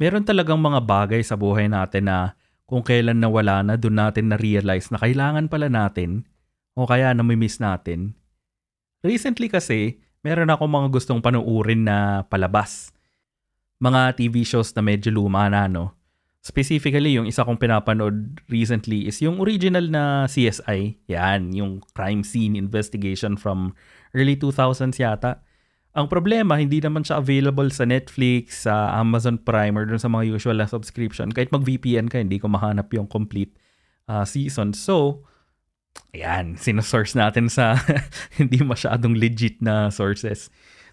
meron talagang mga bagay sa buhay natin na kung kailan nawala na, doon natin na-realize na kailangan pala natin o kaya namimiss natin. Recently kasi, meron ako mga gustong panuurin na palabas. Mga TV shows na medyo luma na, no? Specifically, yung isa kong pinapanood recently is yung original na CSI. Yan, yung crime scene investigation from early 2000s yata. Ang problema, hindi naman siya available sa Netflix, sa Amazon Prime, or dun sa mga usual na subscription. Kahit mag-VPN ka, hindi ko mahanap yung complete uh, season. So, ayan, sinosource natin sa hindi masyadong legit na sources.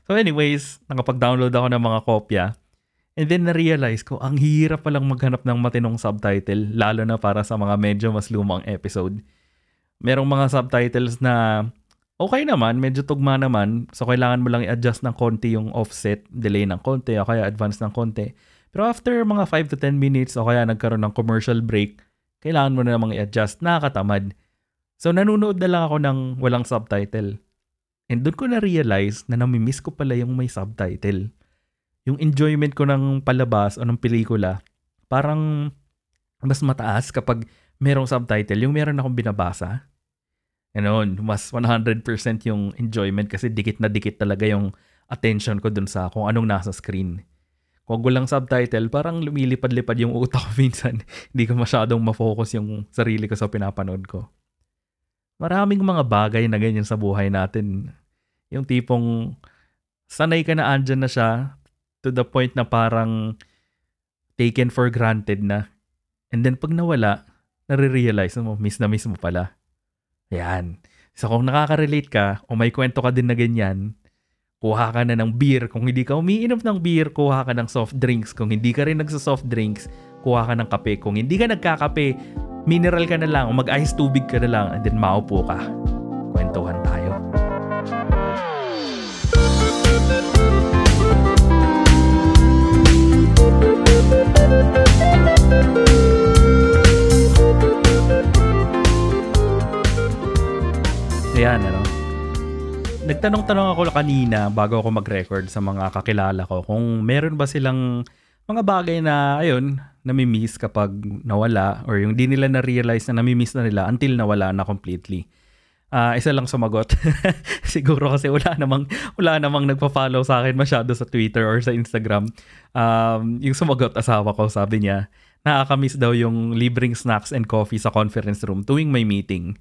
So anyways, nakapag-download ako ng mga kopya. And then na-realize ko, ang hirap palang maghanap ng matinong subtitle, lalo na para sa mga medyo mas lumang episode. Merong mga subtitles na okay naman, medyo tugma naman. So, kailangan mo lang i-adjust ng konti yung offset, delay ng konti, o kaya advance ng konti. Pero after mga 5 to 10 minutes, o kaya nagkaroon ng commercial break, kailangan mo na namang i-adjust. Nakakatamad. So, nanonood na lang ako ng walang subtitle. And doon ko na-realize na namimiss ko pala yung may subtitle. Yung enjoyment ko ng palabas o ng pelikula, parang mas mataas kapag merong subtitle, yung meron akong binabasa Ganon, mas 100% yung enjoyment kasi dikit na dikit talaga yung attention ko dun sa kung anong nasa screen. Kung walang subtitle, parang lumilipad-lipad yung utak ko minsan. Hindi ko masyadong mafocus yung sarili ko sa pinapanood ko. Maraming mga bagay na ganyan sa buhay natin. Yung tipong sanay ka na andyan na siya to the point na parang taken for granted na. And then pag nawala, nare-realize mo, miss na miss mo pala. Yan. So kung nakaka-relate ka o may kwento ka din na ganyan, kuha ka na ng beer. Kung hindi ka umiinom ng beer, kuha ka ng soft drinks. Kung hindi ka rin nagsa-soft drinks, kuha ka ng kape. Kung hindi ka nagkakape, mineral ka na lang o mag-ice tubig ka na lang and then maupo ka. Kwentuhan tayo. Ayan, ano. Nagtanong-tanong ako kanina bago ako mag-record sa mga kakilala ko kung meron ba silang mga bagay na, ayun, nami-miss kapag nawala or yung di nila na-realize na nami-miss na nila until nawala na completely. Uh, isa lang sumagot. Siguro kasi wala namang wala namang nagpa-follow sa akin masyado sa Twitter or sa Instagram. Um, yung sumagot asawa ko, sabi niya, nakaka-miss daw yung libreng snacks and coffee sa conference room tuwing may meeting.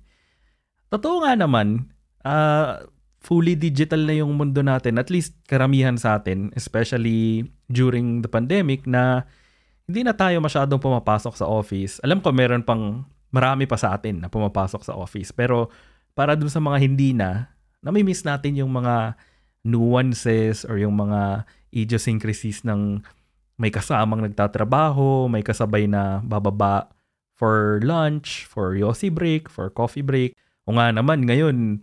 Totoo nga naman, uh, fully digital na yung mundo natin, at least karamihan sa atin, especially during the pandemic na hindi na tayo masyadong pumapasok sa office. Alam ko meron pang marami pa sa atin na pumapasok sa office. Pero para dun sa mga hindi na, nami-miss natin yung mga nuances or yung mga idiosyncrasies ng may kasamang nagtatrabaho, may kasabay na bababa for lunch, for yosi break, for coffee break. O nga naman, ngayon,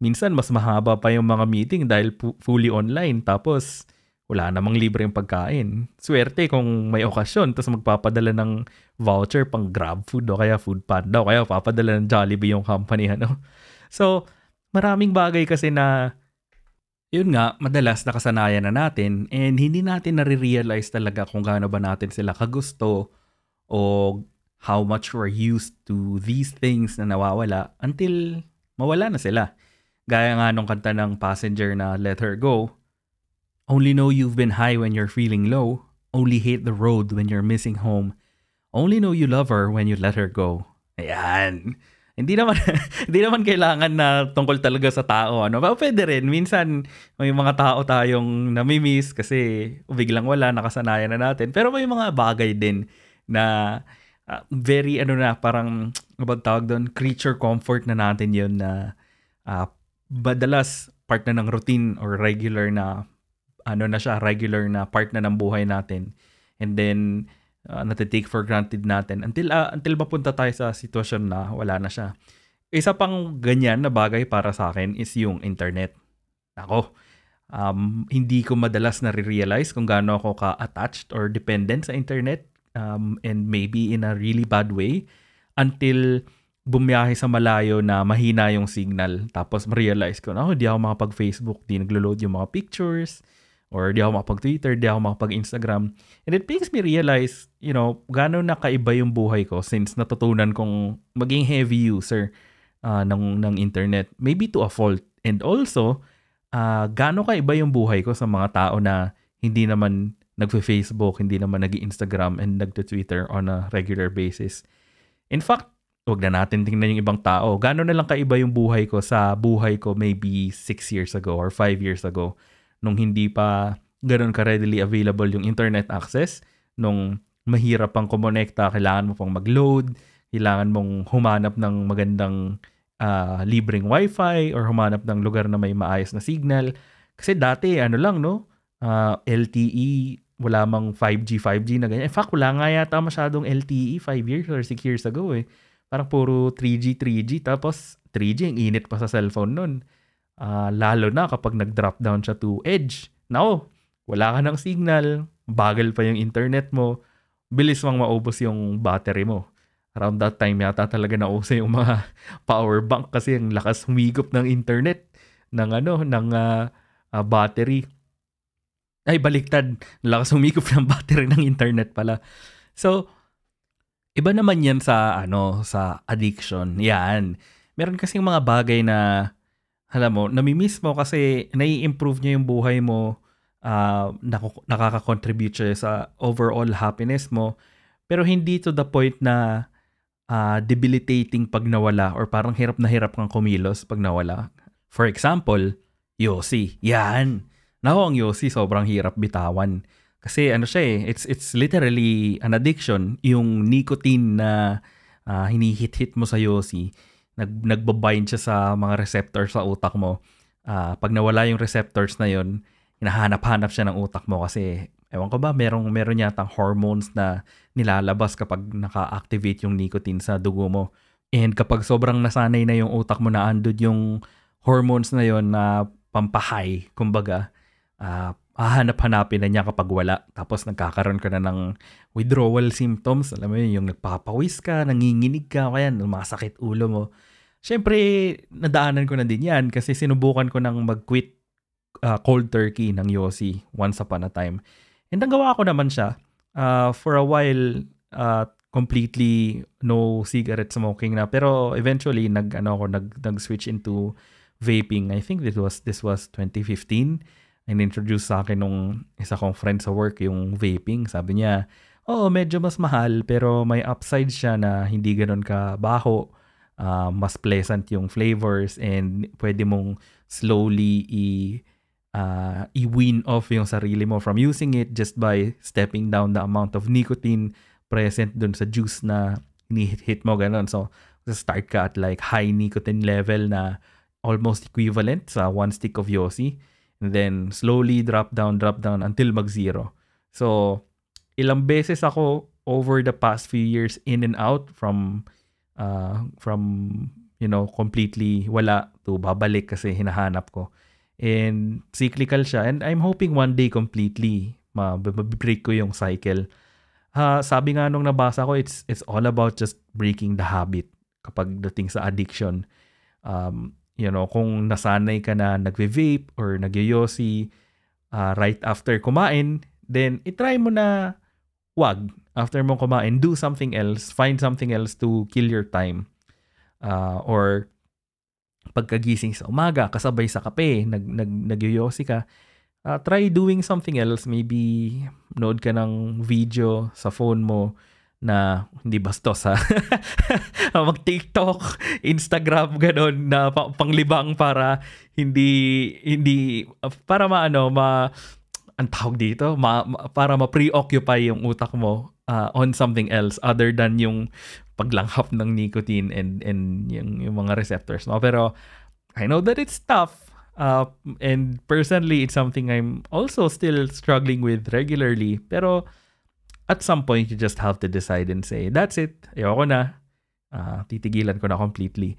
minsan mas mahaba pa yung mga meeting dahil pu- fully online. Tapos, wala namang libre yung pagkain. Swerte kung may okasyon, tapos magpapadala ng voucher pang grab food o kaya food panda o kaya papadala ng Jollibee yung company. Ano? So, maraming bagay kasi na yun nga, madalas nakasanayan na natin and hindi natin nare-realize talaga kung gaano ba natin sila kagusto o how much we're used to these things na nawawala until mawala na sila. Gaya nga nung kanta ng passenger na Let Her Go, Only know you've been high when you're feeling low. Only hate the road when you're missing home. Only know you love her when you let her go. Ayan. Hindi naman hindi naman kailangan na tungkol talaga sa tao ano. Pero pwede rin minsan may mga tao tayong nami-miss kasi biglang wala nakasanayan na natin. Pero may mga bagay din na uh, very ano na parang about tawag doon? Creature comfort na natin yun na uh, badalas part na ng routine or regular na ano na siya regular na part na ng buhay natin. And then uh, natitake for granted natin. Until uh, until mapunta tayo sa sitwasyon na wala na siya. Isa pang ganyan na bagay para sa akin is yung internet. Ako um, hindi ko madalas na realize kung gaano ako ka-attached or dependent sa internet um, and maybe in a really bad way until bumiyahe sa malayo na mahina yung signal. Tapos ma-realize ko na, oh, di ako makapag-Facebook, di naglo-load yung mga pictures, or di ako makapag-Twitter, di ako makapag-Instagram. And it makes me realize, you know, gano'n na kaiba yung buhay ko since natutunan kong maging heavy user uh, ng, ng internet. Maybe to a fault. And also, uh, gaano kaiba yung buhay ko sa mga tao na hindi naman nagfe-Facebook, hindi naman nag-Instagram and nagte-Twitter on a regular basis. In fact, wag na natin tingnan yung ibang tao. Gano'n na lang kaiba yung buhay ko sa buhay ko maybe 6 years ago or 5 years ago nung hindi pa ganoon ka readily available yung internet access, nung mahirap pang kumonekta, kailangan mo pang mag-load, kailangan mong humanap ng magandang uh, libreng wifi or humanap ng lugar na may maayos na signal. Kasi dati, ano lang, no? Uh, ah, LTE, wala mang 5G, 5G na ganyan. In fact, wala nga yata masyadong LTE 5 years or 6 years ago eh. Parang puro 3G, 3G. Tapos 3G, ang init pa sa cellphone nun. Uh, lalo na kapag nag-drop down siya to edge. Now, wala ka ng signal, bagal pa yung internet mo, bilis mang maubos yung battery mo. Around that time yata talaga nauso yung mga power bank kasi ang lakas humigop ng internet ng ano ng uh, uh, battery. Ay baliktad, lakas humigop ng battery ng internet pala. So iba naman 'yan sa ano sa addiction. Yan. Meron kasi mga bagay na alam mo, nami-miss mo kasi nai-improve niya yung buhay mo, uh, nakaka-contribute siya sa overall happiness mo, pero hindi to the point na uh, debilitating pag nawala or parang hirap na hirap kang kumilos pag nawala. For example, Yossi. Yan. Nako ang Yossi sobrang hirap bitawan. Kasi ano siya eh, it's, it's literally an addiction. Yung nicotine na uh, hinihit-hit mo sa Yossi nag nagbabind siya sa mga receptors sa utak mo. Uh, pag nawala yung receptors na yon, hinahanap-hanap siya ng utak mo kasi ewan ko ba, merong meron yatang hormones na nilalabas kapag naka-activate yung nicotine sa dugo mo. And kapag sobrang nasanay na yung utak mo na andod yung hormones na yon na pampahay, kumbaga, uh, hahanap-hanapin na niya kapag wala. Tapos nagkakaroon ka na ng withdrawal symptoms. Alam mo yun, yung nagpapawis ka, nanginginig ka, kaya masakit ulo mo. Siyempre, nadaanan ko na din yan kasi sinubukan ko nang mag-quit uh, cold turkey ng Yossi once upon a time. And gawa ko naman siya. Uh, for a while, uh, completely no cigarette smoking na. Pero eventually, nag, ano ako, nag, nag-switch into vaping. I think this was, this was 2015 in-introduce sa akin nung isa kong friend sa work yung vaping. Sabi niya, oo, oh, medyo mas mahal pero may upside siya na hindi ganun ka baho. Uh, mas pleasant yung flavors and pwede mong slowly i uh, i-wean off yung sarili mo from using it just by stepping down the amount of nicotine present dun sa juice na hit mo ganun. So, start ka at like high nicotine level na almost equivalent sa one stick of Yossi then slowly drop down, drop down until mag-zero. So, ilang beses ako over the past few years in and out from uh, from you know completely wala to babalik kasi hinahanap ko. And cyclical siya and I'm hoping one day completely ma-break ko yung cycle. Uh, sabi nga nung nabasa ko it's it's all about just breaking the habit kapag dating sa addiction. Um, you know, kung nasanay ka na nagve-vape or nagyoyosi uh, right after kumain, then itry mo na wag after mo kumain, do something else, find something else to kill your time. Uh, or pagkagising sa umaga, kasabay sa kape, nag, nag, nagyoyosi ka, uh, try doing something else. Maybe nood ka ng video sa phone mo na hindi bastos ha. Mag-TikTok, Instagram ganon na panglibang para hindi hindi para maano ma ang tawag dito, ma, ma, para ma-preoccupy yung utak mo uh, on something else other than yung paglanghap ng nicotine and and yung, yung mga receptors mo. Pero I know that it's tough. Uh, and personally, it's something I'm also still struggling with regularly. Pero at some point, you just have to decide and say, that's it. Ayoko na. Uh, titigilan ko na completely.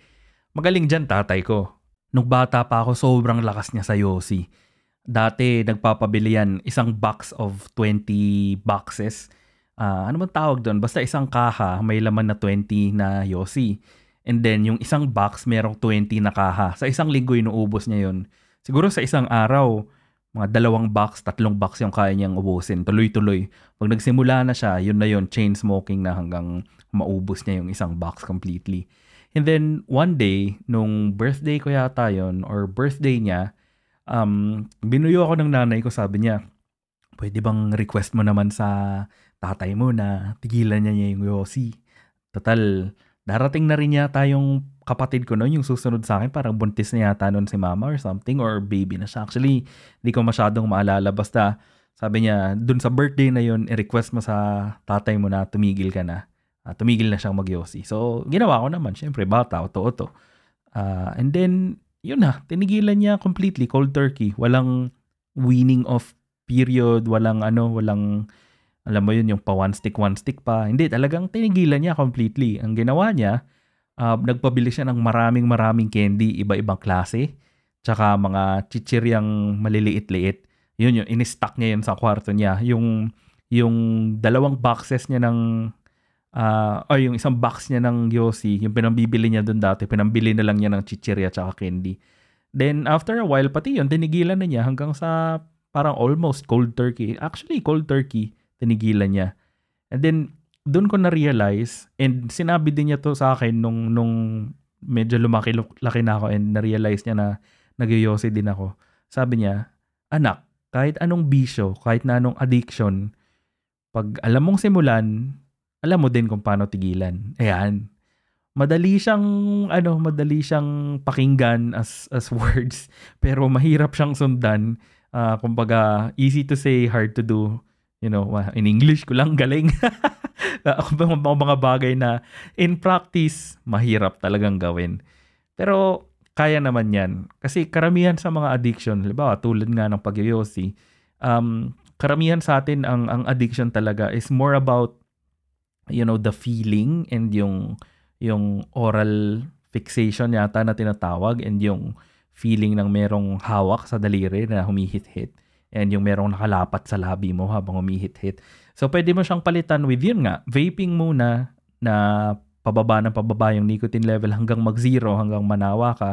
Magaling dyan tatay ko. Nung bata pa ako, sobrang lakas niya sa Yossi. Dati, nagpapabili yan isang box of 20 boxes. Uh, ano man tawag doon? Basta isang kaha, may laman na 20 na Yossi. And then, yung isang box, merong 20 na kaha. Sa isang linggo, inuubos niya yon Siguro sa isang araw, mga dalawang box, tatlong box yung kaya niyang ubusin. Tuloy-tuloy. Pag nagsimula na siya, yun na yun, chain smoking na hanggang maubos niya yung isang box completely. And then, one day, nung birthday ko yata yun, or birthday niya, um, binuyo ako ng nanay ko, sabi niya, pwede bang request mo naman sa tatay mo na tigilan niya niya yung Yossi? Total, darating na rin yata yung kapatid ko noon, yung susunod sa akin, parang buntis na yata noon si mama or something, or baby na siya. Actually, hindi ko masyadong maalala. Basta, sabi niya, dun sa birthday na yun, i-request mo sa tatay mo na tumigil ka na. Uh, tumigil na siyang magyosi. So, ginawa ko naman. Siyempre, bata, oto-oto. Uh, and then, yun na, tinigilan niya completely, cold turkey. Walang weaning off period, walang ano, walang, alam mo yun, yung pa one stick, one stick pa. Hindi, talagang tinigilan niya completely. Ang ginawa niya, uh, nagpabili siya ng maraming maraming candy, iba-ibang klase, tsaka mga chichiryang maliliit-liit. Yun yun, in-stock niya yun sa kwarto niya. Yung, yung dalawang boxes niya ng, uh, or yung isang box niya ng Yossi, yung pinambibili niya doon dati, pinambili na lang niya ng chichirya tsaka candy. Then, after a while, pati yun, tinigilan na niya hanggang sa parang almost cold turkey. Actually, cold turkey, tinigilan niya. And then, doon ko na-realize and sinabi din niya to sa akin nung nung medyo lumaki laki na ako and na-realize niya na nagyoyosi din ako. Sabi niya, anak, kahit anong bisyo, kahit na anong addiction, pag alam mong simulan, alam mo din kung paano tigilan. Ayan. Madali siyang ano, madali siyang pakinggan as as words, pero mahirap siyang sundan. Uh, kumbaga, easy to say, hard to do. You know, in English ko lang galing. mga, mga bagay na in practice, mahirap talagang gawin. Pero kaya naman yan. Kasi karamihan sa mga addiction, halimbawa tulad nga ng pagyoyosi, um, karamihan sa atin ang, ang addiction talaga is more about you know the feeling and yung yung oral fixation yata na tinatawag and yung feeling ng merong hawak sa daliri na humihit-hit and yung merong nakalapat sa labi mo habang humihit-hit. So, pwede mo siyang palitan with yun nga, vaping muna na pababa ng pababa yung nicotine level hanggang mag-zero, hanggang manawa ka.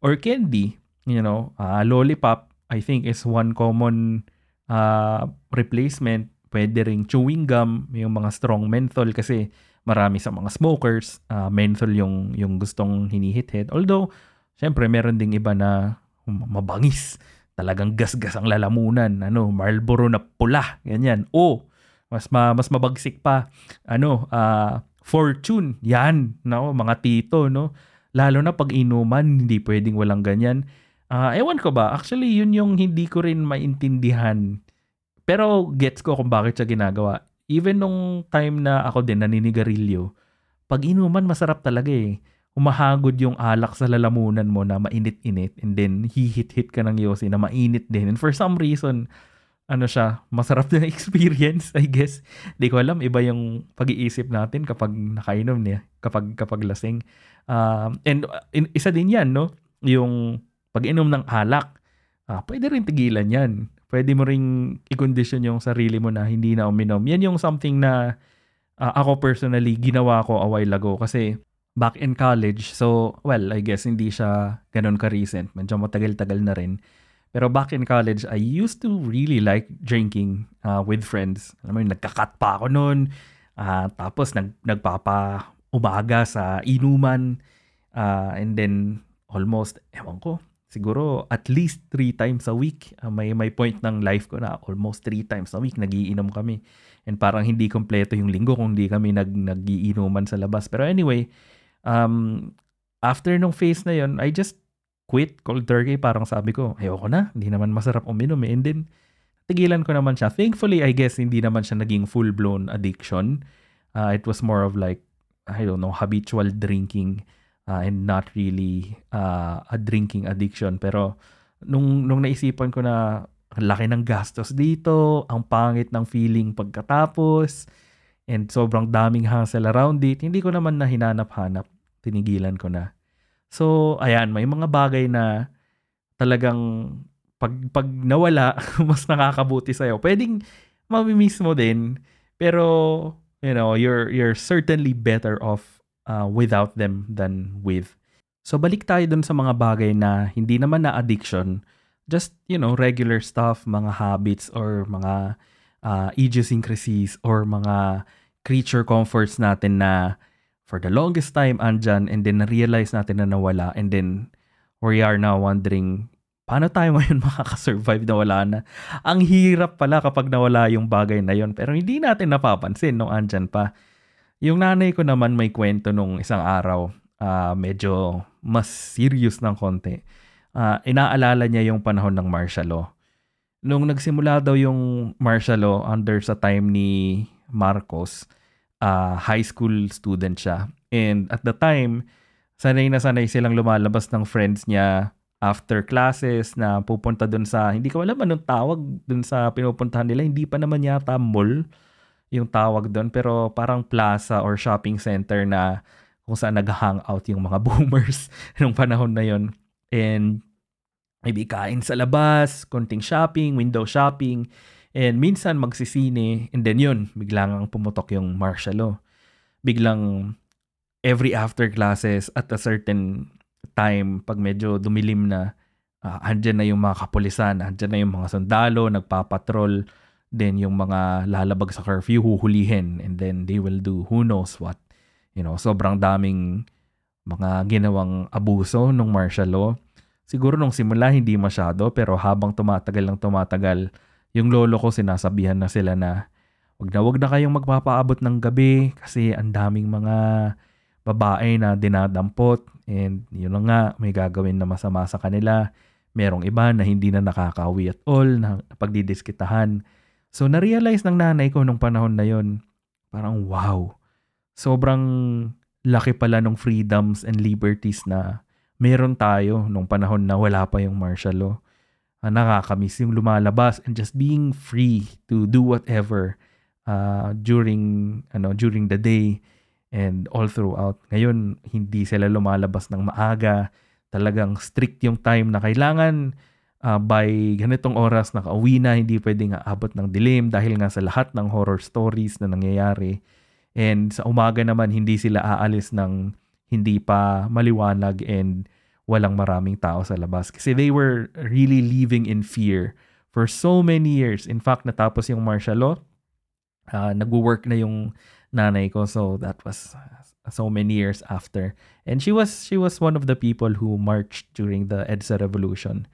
Or candy, you know, uh, lollipop, I think is one common uh, replacement. Pwede ring chewing gum, yung mga strong menthol kasi marami sa mga smokers, uh, menthol yung, yung gustong hinihit-hit. Although, syempre, meron ding iba na mabangis. Talagang gasgas ang lalamunan. Ano, Marlboro na pula. Ganyan. O, mas ma, mas mabagsik pa ano uh, fortune yan no mga tito no lalo na pag inuman hindi pwedeng walang ganyan uh, ewan ko ba actually yun yung hindi ko rin maintindihan pero gets ko kung bakit siya ginagawa even nung time na ako din naninigarilyo pag inuman masarap talaga eh umahagod yung alak sa lalamunan mo na mainit-init and then hihit-hit ka ng yosi na mainit din and for some reason ano siya, masarap na experience, I guess. Di ko alam, iba yung pag-iisip natin kapag nakainom niya, kapag, kapag lasing. Uh, and uh, in, isa din yan, no? Yung pag-inom ng alak, uh, pwede rin tigilan yan. Pwede mo ring i-condition yung sarili mo na hindi na uminom. Yan yung something na uh, ako personally ginawa ko a while ago kasi back in college, so well, I guess hindi siya ganun ka-recent. Medyo matagal-tagal na rin pero back in college, I used to really like drinking uh, with friends. Alam mo yun, nagkakat pa ako noon. Uh, tapos nag, nagpapa umaga sa inuman. Uh, and then almost, ewan ko, siguro at least three times a week. Uh, may, may point ng life ko na almost three times a week nagiinom kami. And parang hindi kompleto yung linggo kung hindi kami nag, nagiinuman sa labas. Pero anyway, um, after nung phase na yon I just quit cold turkey, parang sabi ko, ayoko na, hindi naman masarap uminom eh. And then, tigilan ko naman siya. Thankfully, I guess, hindi naman siya naging full-blown addiction. Uh, it was more of like, I don't know, habitual drinking uh, and not really uh, a drinking addiction. Pero, nung, nung naisipan ko na laki ng gastos dito, ang pangit ng feeling pagkatapos, and sobrang daming hassle around it, hindi ko naman na hinanap-hanap. Tinigilan ko na. So, ayan, may mga bagay na talagang pag, pag nawala, mas nakakabuti sa'yo. Pwedeng mamimiss mo din, pero, you know, you're, you're certainly better off uh, without them than with. So, balik tayo dun sa mga bagay na hindi naman na addiction, just, you know, regular stuff, mga habits or mga uh, idiosyncrasies or mga creature comforts natin na for the longest time andyan and then na-realize natin na nawala and then we are now wondering paano tayo ngayon makakasurvive na wala na? Ang hirap pala kapag nawala yung bagay na yon pero hindi natin napapansin nung andyan pa. Yung nanay ko naman may kwento nung isang araw, uh, medyo mas serious ng konti. Uh, inaalala niya yung panahon ng martial law. Nung nagsimula daw yung martial law under sa time ni Marcos, uh, high school student siya. And at the time, sanay na sanay silang lumalabas ng friends niya after classes na pupunta dun sa, hindi ko alam anong tawag dun sa pinupuntahan nila. Hindi pa naman yata mall yung tawag dun, pero parang plaza or shopping center na kung saan nag-hangout yung mga boomers nung panahon na yon And maybe kain sa labas, konting shopping, window shopping, and minsan magsisine, and then yun, biglang pumutok yung martial law. Biglang every after classes at a certain time, pag medyo dumilim na, uh, andyan na yung mga kapulisan, andyan na yung mga sundalo, nagpapatrol, then yung mga lalabag sa curfew, huhulihin, and then they will do who knows what. You know, sobrang daming mga ginawang abuso ng martial law. Siguro nung simula hindi masyado, pero habang tumatagal lang tumatagal, yung lolo ko sinasabihan na sila na wag na wag na kayong magpapaabot ng gabi kasi ang daming mga babae na dinadampot and yun na nga, may gagawin na masama sa kanila. Merong iba na hindi na nakakauwi at all, na pagdidiskitahan. So, na-realize ng nanay ko nung panahon na yon parang wow, sobrang laki pala ng freedoms and liberties na meron tayo nung panahon na wala pa yung martial law. Uh, nakakamiss yung lumalabas and just being free to do whatever uh, during ano during the day and all throughout. Ngayon, hindi sila lumalabas ng maaga. Talagang strict yung time na kailangan uh, by ganitong oras nakauwi na, hindi pwedeng aabot ng dilim dahil nga sa lahat ng horror stories na nangyayari. And sa umaga naman, hindi sila aalis ng hindi pa maliwanag and walang maraming tao sa labas. Kasi they were really living in fear for so many years. In fact, natapos yung martial law, uh, nagwo-work na yung nanay ko. So that was so many years after. And she was she was one of the people who marched during the EDSA revolution.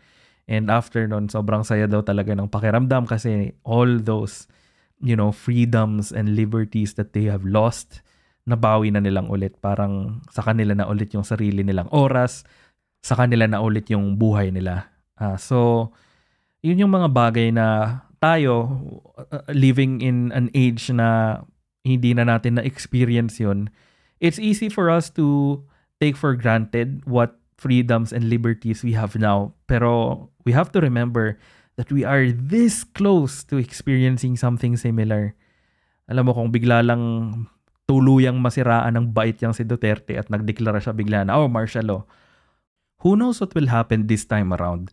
And after nun, sobrang saya daw talaga ng pakiramdam kasi all those, you know, freedoms and liberties that they have lost, nabawi na nilang ulit. Parang sa kanila na ulit yung sarili nilang oras, sa kanila na ulit yung buhay nila. Uh, so, yun yung mga bagay na tayo, uh, living in an age na hindi na natin na-experience yun, it's easy for us to take for granted what freedoms and liberties we have now. Pero we have to remember that we are this close to experiencing something similar. Alam mo, kung bigla lang tuluyang masiraan ng bait yang si Duterte at nagdeklara siya bigla na, oh, martial law. Who knows what will happen this time around?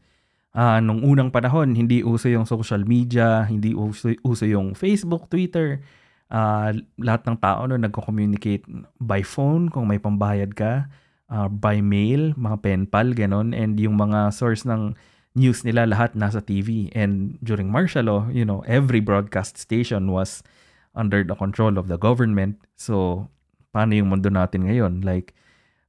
Uh, nung unang panahon, hindi uso yung social media, hindi uso, uso yung Facebook, Twitter, uh, lahat ng tao no, nagko-communicate by phone kung may pambayad ka, uh, by mail, mga pen pal, ganun. And yung mga source ng news nila lahat nasa TV. And during martial law, you know, every broadcast station was under the control of the government. So, paano yung mundo natin ngayon? Like,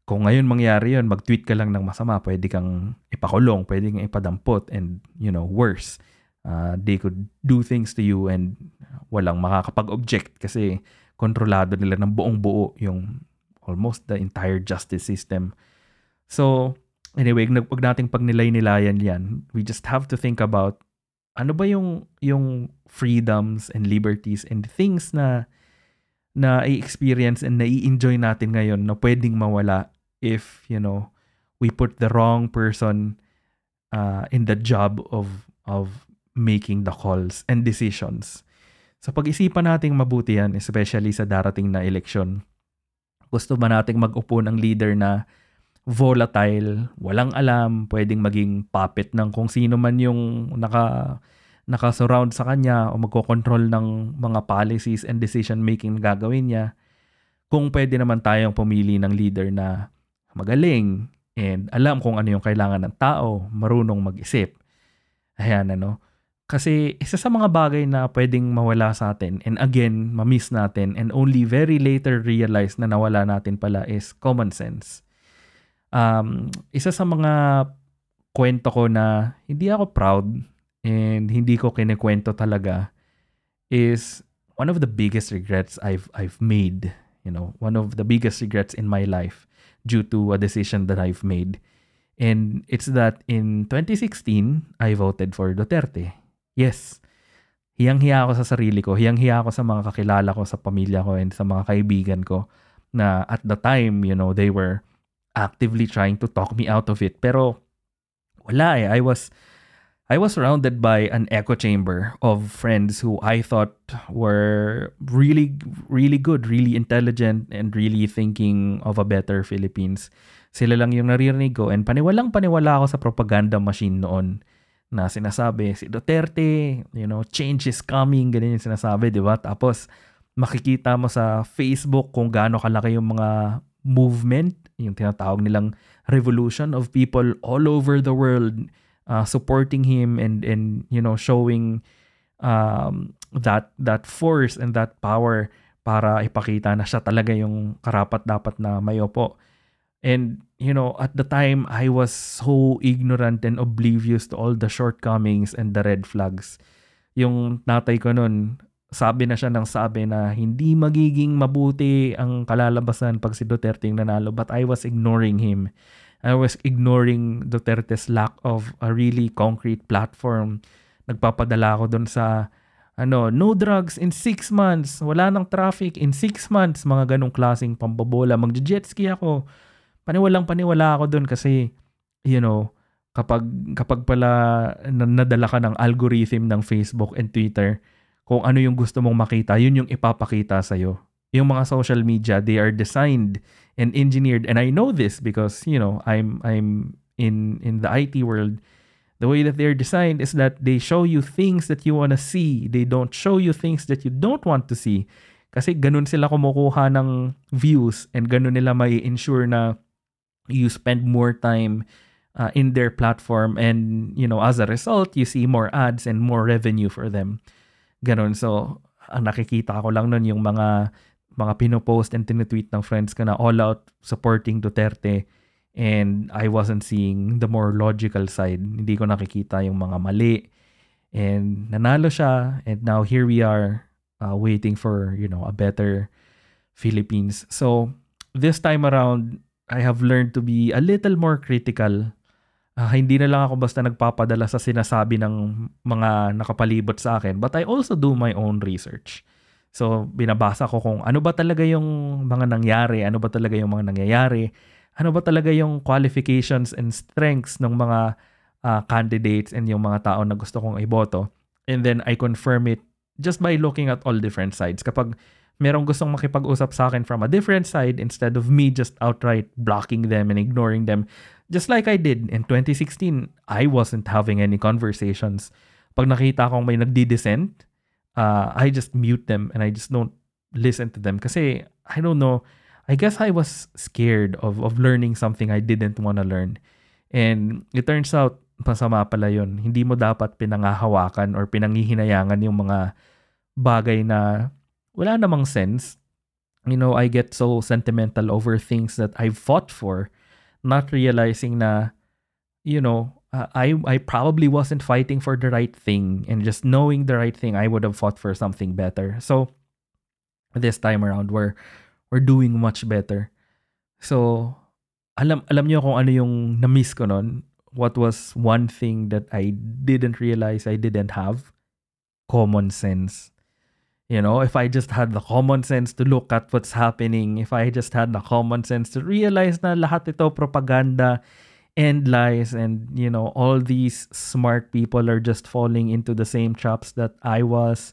kung ngayon mangyari yun, mag-tweet ka lang ng masama, pwede kang ipakulong, pwede kang ipadampot, and, you know, worse uh, they could do things to you and walang makakapag-object kasi kontrolado nila ng buong buo yung almost the entire justice system. So, anyway, wag nating pagnilay-nilayan yan. We just have to think about ano ba yung yung freedoms and liberties and things na na i-experience and na i-enjoy natin ngayon na pwedeng mawala if, you know, we put the wrong person uh, in the job of of making the calls and decisions. So pag-isipan nating mabuti yan, especially sa darating na eleksyon. Gusto ba nating mag-upo ng leader na volatile, walang alam, pwedeng maging puppet ng kung sino man yung naka naka-surround sa kanya o magko-control ng mga policies and decision making na gagawin niya. Kung pwede naman tayong pumili ng leader na magaling and alam kung ano yung kailangan ng tao, marunong mag-isip Ayan, ano. Kasi isa sa mga bagay na pwedeng mawala sa atin and again, mamiss natin and only very later realize na nawala natin pala is common sense. Um, isa sa mga kwento ko na hindi ako proud and hindi ko kinikwento talaga is one of the biggest regrets I've I've made, you know, one of the biggest regrets in my life due to a decision that I've made. And it's that in 2016, I voted for Duterte. Yes. Hiyang-hiya ako sa sarili ko. Hiyang-hiya ako sa mga kakilala ko, sa pamilya ko, and sa mga kaibigan ko na at the time, you know, they were actively trying to talk me out of it. Pero wala eh. I was I was surrounded by an echo chamber of friends who I thought were really really good, really intelligent and really thinking of a better Philippines. Sila lang yung naririnig ko and paniwalang paniwala ako sa propaganda machine noon na sinasabi si Duterte, you know, change is coming, ganyan yung sinasabi, di ba? Tapos makikita mo sa Facebook kung gaano kalaki yung mga movement, yung tinatawag nilang revolution of people all over the world uh, supporting him and and you know showing um, that that force and that power para ipakita na siya talaga yung karapat dapat na mayopo. And, you know, at the time, I was so ignorant and oblivious to all the shortcomings and the red flags. Yung natay ko nun, sabi na siya ng sabi na hindi magiging mabuti ang kalalabasan pag si Duterte yung nanalo. But I was ignoring him. I was ignoring Duterte's lack of a really concrete platform. Nagpapadala ako dun sa ano, no drugs in six months, wala nang traffic in six months, mga ganong klaseng pambabola. Magje-jet ski ako paniwalang paniwala ako doon kasi, you know, kapag, kapag pala nadala ka ng algorithm ng Facebook and Twitter, kung ano yung gusto mong makita, yun yung ipapakita sa'yo. Yung mga social media, they are designed and engineered. And I know this because, you know, I'm, I'm in, in the IT world. The way that they're designed is that they show you things that you want to see. They don't show you things that you don't want to see. Kasi ganun sila kumukuha ng views and ganun nila may ensure na you spend more time uh, in their platform and you know as a result you see more ads and more revenue for them ganon so ang nakikita ko lang nun yung mga mga pinopost and tinitweet ng friends ko na all out supporting Duterte. And I wasn't seeing the more logical side. Hindi ko nakikita yung mga mali. And nanalo siya. And now here we are uh, waiting for you know a better Philippines. So this time around I have learned to be a little more critical. Uh, hindi na lang ako basta nagpapadala sa sinasabi ng mga nakapalibot sa akin, but I also do my own research. So, binabasa ko kung ano ba talaga yung mga nangyari, ano ba talaga yung mga nangyayari, ano ba talaga yung qualifications and strengths ng mga uh, candidates and yung mga tao na gusto kong iboto. And then I confirm it just by looking at all different sides. Kapag merong gustong makipag-usap sa akin from a different side instead of me just outright blocking them and ignoring them. Just like I did in 2016, I wasn't having any conversations. Pag nakita kong may nagdi-dissent, uh, I just mute them and I just don't listen to them. Kasi, I don't know, I guess I was scared of, of learning something I didn't want to learn. And it turns out, masama pala yun. Hindi mo dapat pinangahawakan or pinangihinayangan yung mga bagay na wala namang sense. You know, I get so sentimental over things that I've fought for, not realizing na, you know, uh, I I probably wasn't fighting for the right thing, and just knowing the right thing, I would have fought for something better. So this time around, we're we're doing much better. So alam alam niyo kung ano yung na-miss ko noon. What was one thing that I didn't realize I didn't have? Common sense. You know, if I just had the common sense to look at what's happening, if I just had the common sense to realize na lahat ito propaganda and lies and, you know, all these smart people are just falling into the same traps that I was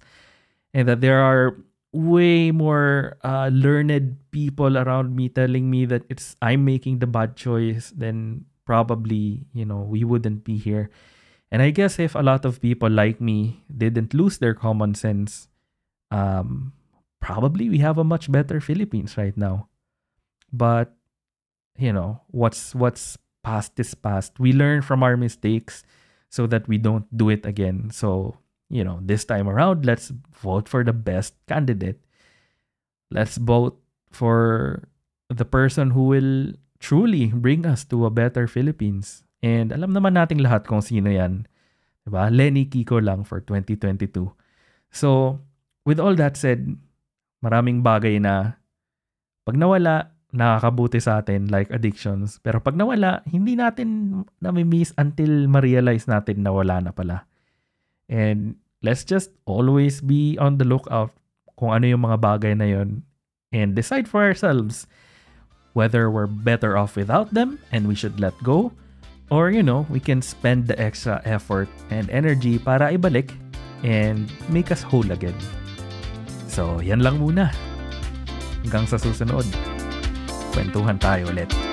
and that there are way more uh, learned people around me telling me that it's I'm making the bad choice, then probably, you know, we wouldn't be here. And I guess if a lot of people like me didn't lose their common sense, um, probably we have a much better Philippines right now. But you know, what's what's past is past. We learn from our mistakes. so that we don't do it again. So, you know, this time around, let's vote for the best candidate. Let's vote for the person who will truly bring us to a better Philippines. And alam naman nating lahat kung sino yan. Diba? Lenny Kiko lang for 2022. So, with all that said, maraming bagay na pag nawala, nakakabuti sa atin like addictions. Pero pag nawala, hindi natin nami-miss until ma-realize natin na wala na pala. And let's just always be on the lookout kung ano yung mga bagay na yon and decide for ourselves whether we're better off without them and we should let go or you know, we can spend the extra effort and energy para ibalik and make us whole again. So, yan lang muna. Hanggang sa susunod. Kwentuhan tayo ulit.